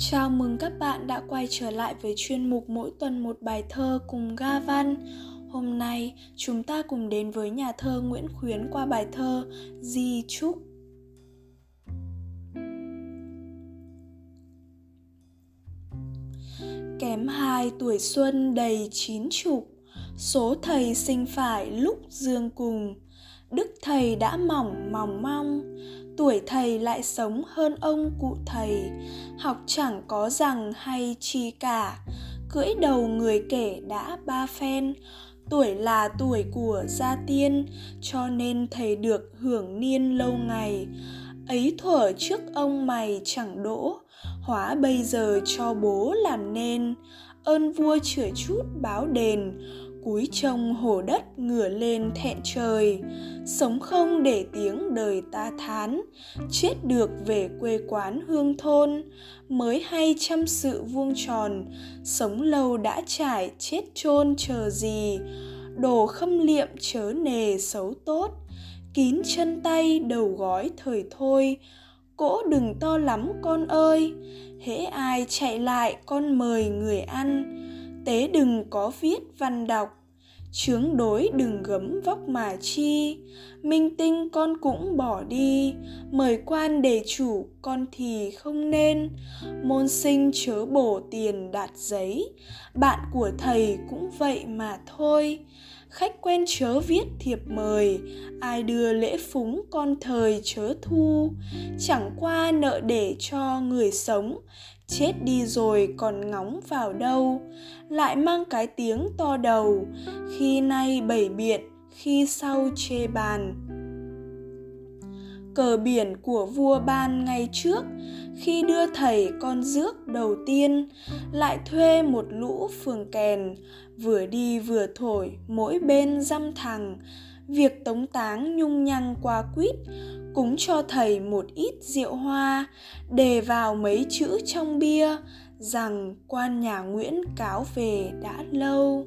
Chào mừng các bạn đã quay trở lại với chuyên mục mỗi tuần một bài thơ cùng Ga Văn. Hôm nay chúng ta cùng đến với nhà thơ Nguyễn Khuyến qua bài thơ Di Trúc. Kém hai tuổi xuân đầy chín chục, số thầy sinh phải lúc dương cùng. Đức thầy đã mỏng mỏng mong, tuổi thầy lại sống hơn ông cụ thầy. Học chẳng có rằng hay chi cả cưỡi đầu người kể đã ba phen. Tuổi là tuổi của gia tiên cho nên thầy được hưởng niên lâu ngày. Ấy thuở trước ông mày chẳng đỗ hóa bây giờ cho bố làm nên. Ơn vua chửa chút báo đền cúi trông hồ đất ngửa lên thẹn trời. Sống không để tiếng đời ta thán, chết được về quê quán hương thôn. Mới hay chăm sự vuông tròn, sống lâu đã trải chết chôn chờ gì. Đồ khâm liệm chớ nề xấu tốt, kín chân tay đầu gói thời thôi. Cỗ đừng to lắm con ơi, hễ ai chạy lại con mời người ăn tế đừng có viết văn đọc. Chướng đối đừng gấm vóc mà chi. Minh tinh con cũng bỏ đi. Mời quan đề chủ, con thì không nên. Môn sinh chớ bổ tiền đạt giấy. Bạn của thầy cũng vậy mà thôi khách quen chớ viết thiệp mời, ai đưa lễ phúng con thời chớ thu. Chẳng qua nợ để cho người sống, chết đi rồi còn ngóng vào đâu. Lại mang cái tiếng to đầu, khi nay bảy biện, khi sau chê bàn cờ biển của vua ban ngày trước, khi đưa thầy con rước đầu tiên, lại thuê một lũ phường kèn, vừa đi vừa thổi mỗi bên dăm thằng. Việc tống táng nhung nhăng qua quýt cúng cho thầy một ít rượu hoa đề vào mấy chữ trong bia rằng quan nhà nguyễn cáo về đã lâu.